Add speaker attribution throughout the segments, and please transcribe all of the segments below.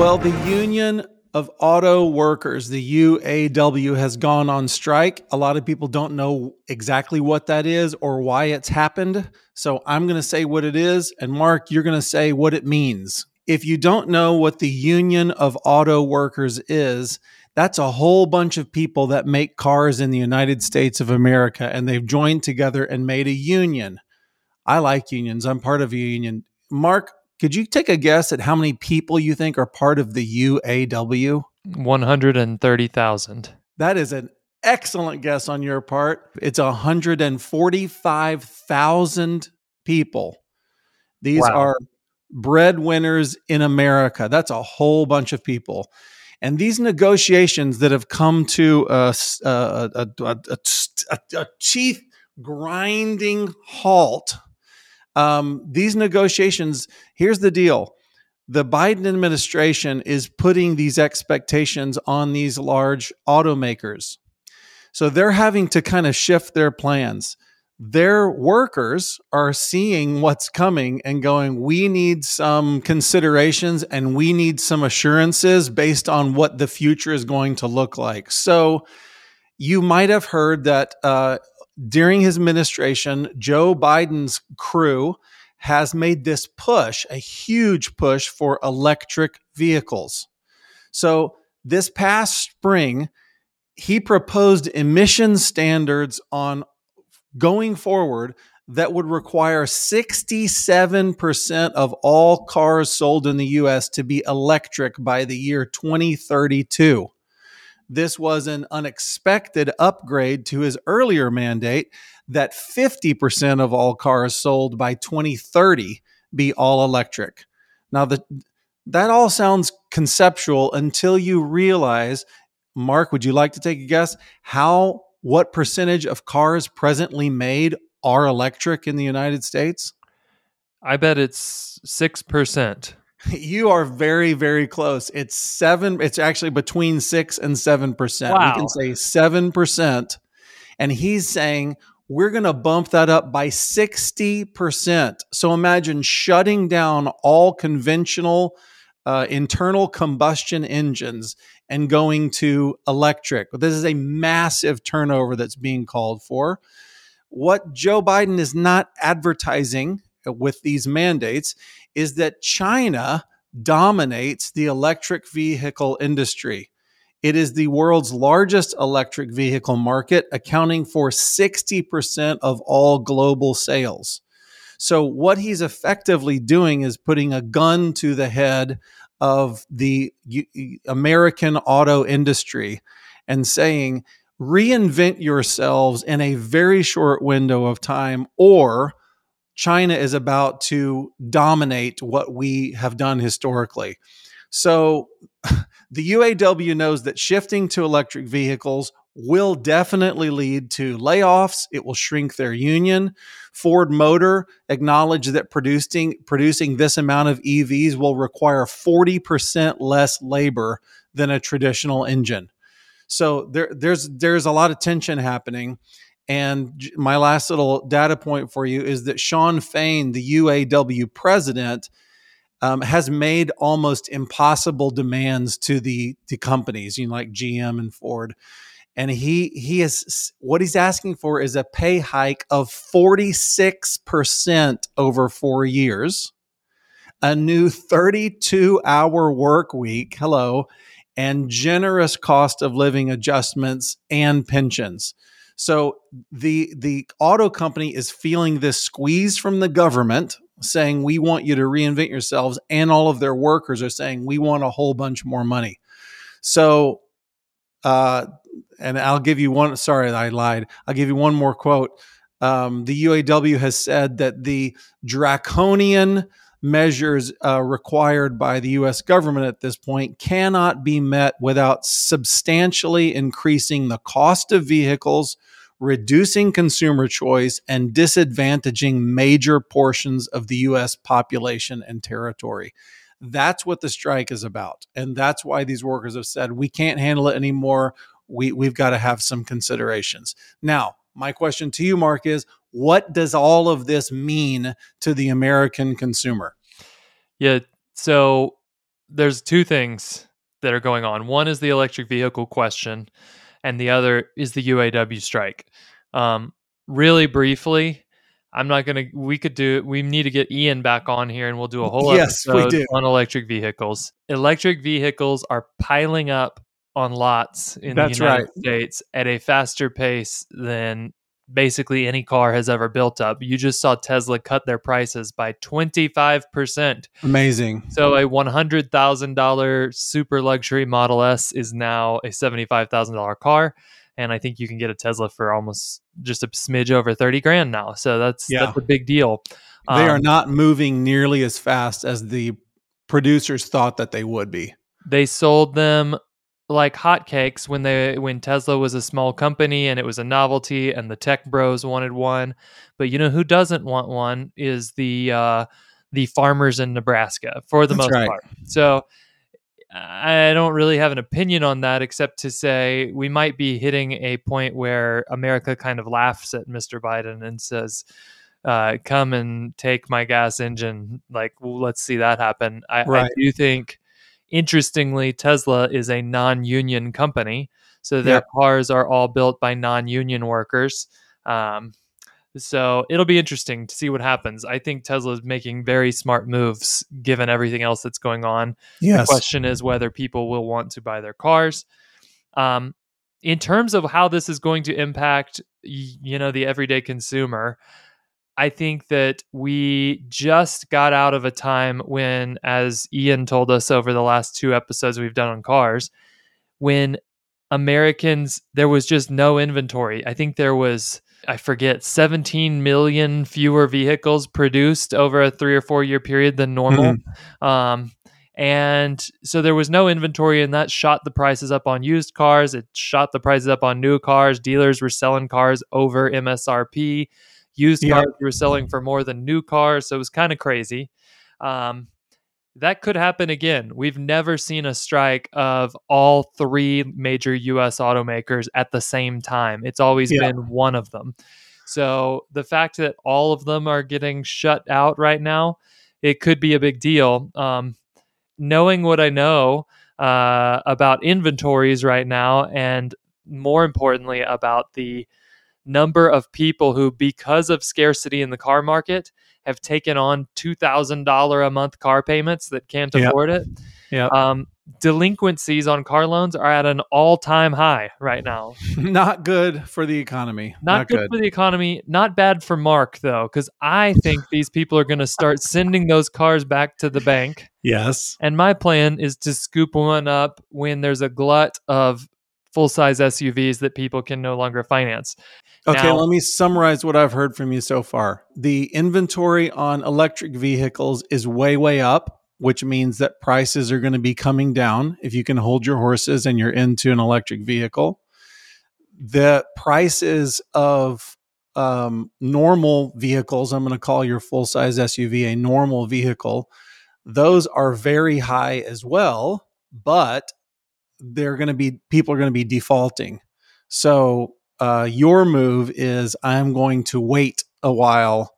Speaker 1: Well, the Union of Auto Workers, the UAW, has gone on strike. A lot of people don't know exactly what that is or why it's happened. So I'm going to say what it is, and Mark, you're going to say what it means. If you don't know what the Union of Auto Workers is, that's a whole bunch of people that make cars in the United States of America, and they've joined together and made a union. I like unions. I'm part of a union. Mark, could you take a guess at how many people you think are part of the UAW?
Speaker 2: 130,000.
Speaker 1: That is an excellent guess on your part. It's 145,000 people. These wow. are breadwinners in America. That's a whole bunch of people. And these negotiations that have come to a, a, a, a teeth grinding halt um, these negotiations, here's the deal the Biden administration is putting these expectations on these large automakers. So they're having to kind of shift their plans. Their workers are seeing what's coming and going, we need some considerations and we need some assurances based on what the future is going to look like. So you might have heard that uh, during his administration, Joe Biden's crew has made this push, a huge push for electric vehicles. So this past spring, he proposed emission standards on going forward that would require 67% of all cars sold in the US to be electric by the year 2032. This was an unexpected upgrade to his earlier mandate that 50% of all cars sold by 2030 be all electric. Now, the, that all sounds conceptual until you realize, Mark, would you like to take a guess how what percentage of cars presently made are electric in the United States?
Speaker 2: I bet it's 6%.
Speaker 1: You are very, very close. It's seven. It's actually between six and seven percent. Wow. We can say seven percent, and he's saying we're going to bump that up by sixty percent. So imagine shutting down all conventional uh, internal combustion engines and going to electric. This is a massive turnover that's being called for. What Joe Biden is not advertising with these mandates is that China dominates the electric vehicle industry. It is the world's largest electric vehicle market, accounting for 60% of all global sales. So, what he's effectively doing is putting a gun to the head of the American auto industry and saying, reinvent yourselves in a very short window of time, or China is about to dominate what we have done historically. So the UAW knows that shifting to electric vehicles will definitely lead to layoffs. It will shrink their union. Ford Motor acknowledged that producing producing this amount of EVs will require 40% less labor than a traditional engine. So there, there's there's a lot of tension happening. And my last little data point for you is that Shawn Fain, the UAW president, um, has made almost impossible demands to the the companies, you know, like GM and Ford. And he he is what he's asking for is a pay hike of 46% over four years, a new 32 hour work week, hello, and generous cost of living adjustments and pensions. So the the auto company is feeling this squeeze from the government saying we want you to reinvent yourselves and all of their workers are saying we want a whole bunch more money. So uh and I'll give you one sorry I lied. I'll give you one more quote. Um, the UAW has said that the draconian measures uh, required by the US government at this point cannot be met without substantially increasing the cost of vehicles, reducing consumer choice, and disadvantaging major portions of the US population and territory. That's what the strike is about. And that's why these workers have said, we can't handle it anymore. We, we've got to have some considerations. Now, my question to you, Mark, is what does all of this mean to the American consumer?
Speaker 2: Yeah. So there's two things that are going on. One is the electric vehicle question, and the other is the UAW strike. Um, really briefly, I'm not gonna. We could do. We need to get Ian back on here, and we'll do a whole
Speaker 1: yes,
Speaker 2: episode on electric vehicles. Electric vehicles are piling up on lots in That's the United right. States at a faster pace than basically any car has ever built up. You just saw Tesla cut their prices by 25%.
Speaker 1: Amazing.
Speaker 2: So a $100,000 super luxury Model S is now a $75,000 car and I think you can get a Tesla for almost just a smidge over 30 grand now. So that's yeah. that's a big deal.
Speaker 1: They um, are not moving nearly as fast as the producers thought that they would be.
Speaker 2: They sold them like hotcakes when they when Tesla was a small company and it was a novelty and the tech bros wanted one. But you know who doesn't want one is the uh, the farmers in Nebraska for the That's most right. part. So I don't really have an opinion on that except to say we might be hitting a point where America kind of laughs at Mr. Biden and says, uh, "Come and take my gas engine." Like, well, let's see that happen. I, right. I do think Interestingly, Tesla is a non union company. So their cars are all built by non union workers. Um, so it'll be interesting to see what happens. I think Tesla is making very smart moves given everything else that's going on. Yes. The question is whether people will want to buy their cars. Um, in terms of how this is going to impact, you know, the everyday consumer, I think that we just got out of a time when, as Ian told us over the last two episodes we've done on cars, when Americans, there was just no inventory. I think there was, I forget, 17 million fewer vehicles produced over a three or four year period than normal. Mm-hmm. Um, and so there was no inventory, and that shot the prices up on used cars. It shot the prices up on new cars. Dealers were selling cars over MSRP used cars you were selling for more than new cars. So it was kind of crazy. Um, that could happen again. We've never seen a strike of all three major US automakers at the same time. It's always yeah. been one of them. So the fact that all of them are getting shut out right now, it could be a big deal. Um, knowing what I know uh, about inventories right now, and more importantly, about the number of people who, because of scarcity in the car market, have taken on two thousand dollar a month car payments that can't yep. afford it.
Speaker 1: Yeah. Um,
Speaker 2: delinquencies on car loans are at an all time high right now.
Speaker 1: Not good for the economy.
Speaker 2: Not, Not good, good, for the economy. Not bad for Mark though, because I think these people are going to start sending those cars back to the bank.
Speaker 1: Yes.
Speaker 2: And my plan is to scoop one up when there's a glut of full size SUVs that people can no longer finance.
Speaker 1: Okay, now, let me summarize what I've heard from you so far. The inventory on electric vehicles is way, way up, which means that prices are going to be coming down if you can hold your horses and you're into an electric vehicle. The prices of um, normal vehicles, I'm going to call your full size SUV a normal vehicle, those are very high as well, but they're going to be people are going to be defaulting. So uh, your move is I'm going to wait a while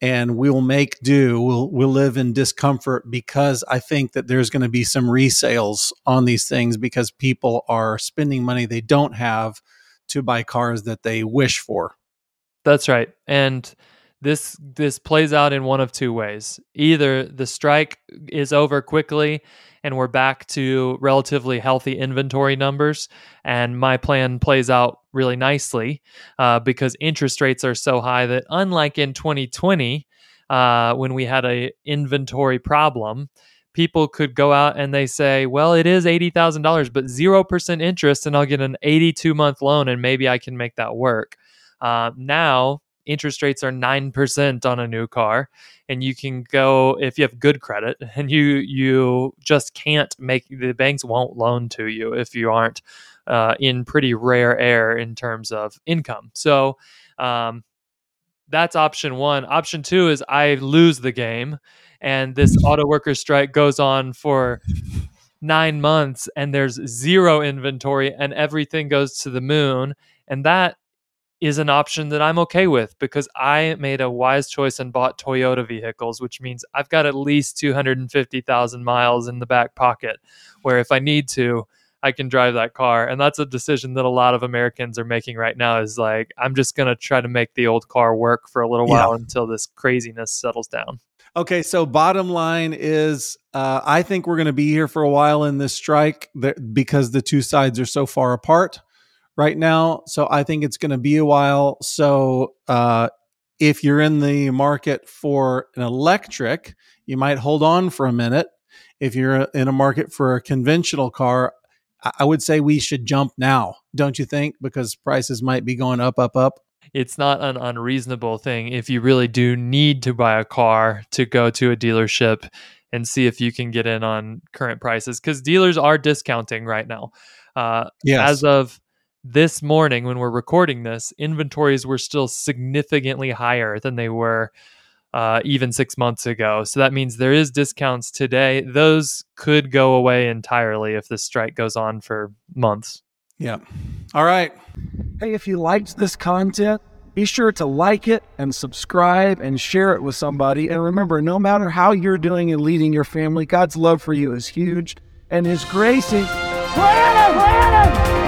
Speaker 1: and we'll make do. We'll we'll live in discomfort because I think that there's going to be some resales on these things because people are spending money they don't have to buy cars that they wish for.
Speaker 2: That's right. And this this plays out in one of two ways. Either the strike is over quickly and we're back to relatively healthy inventory numbers. And my plan plays out really nicely uh, because interest rates are so high that, unlike in 2020, uh, when we had a inventory problem, people could go out and they say, "Well, it is eighty thousand dollars, but zero percent interest, and I'll get an eighty-two month loan, and maybe I can make that work." Uh, now interest rates are 9% on a new car and you can go if you have good credit and you you just can't make the banks won't loan to you if you aren't uh, in pretty rare air in terms of income. So um, that's option one. Option two is i lose the game and this auto worker strike goes on for nine months and there's zero inventory and everything goes to the moon and that is an option that I'm okay with because I made a wise choice and bought Toyota vehicles, which means I've got at least 250,000 miles in the back pocket where if I need to, I can drive that car. And that's a decision that a lot of Americans are making right now is like, I'm just going to try to make the old car work for a little while yeah. until this craziness settles down.
Speaker 1: Okay, so bottom line is, uh, I think we're going to be here for a while in this strike because the two sides are so far apart right now. So I think it's going to be a while. So uh, if you're in the market for an electric, you might hold on for a minute. If you're in a market for a conventional car, I would say we should jump now, don't you think? Because prices might be going up, up, up.
Speaker 2: It's not an unreasonable thing if you really do need to buy a car to go to a dealership and see if you can get in on current prices because dealers are discounting right now. Uh, yes. As of this morning, when we're recording this, inventories were still significantly higher than they were uh, even six months ago. So that means there is discounts today. Those could go away entirely if this strike goes on for months.
Speaker 1: Yeah. All right.
Speaker 3: Hey, if you liked this content, be sure to like it and subscribe and share it with somebody. And remember, no matter how you're doing and leading your family, God's love for you is huge and His grace is. Brandon, Brandon!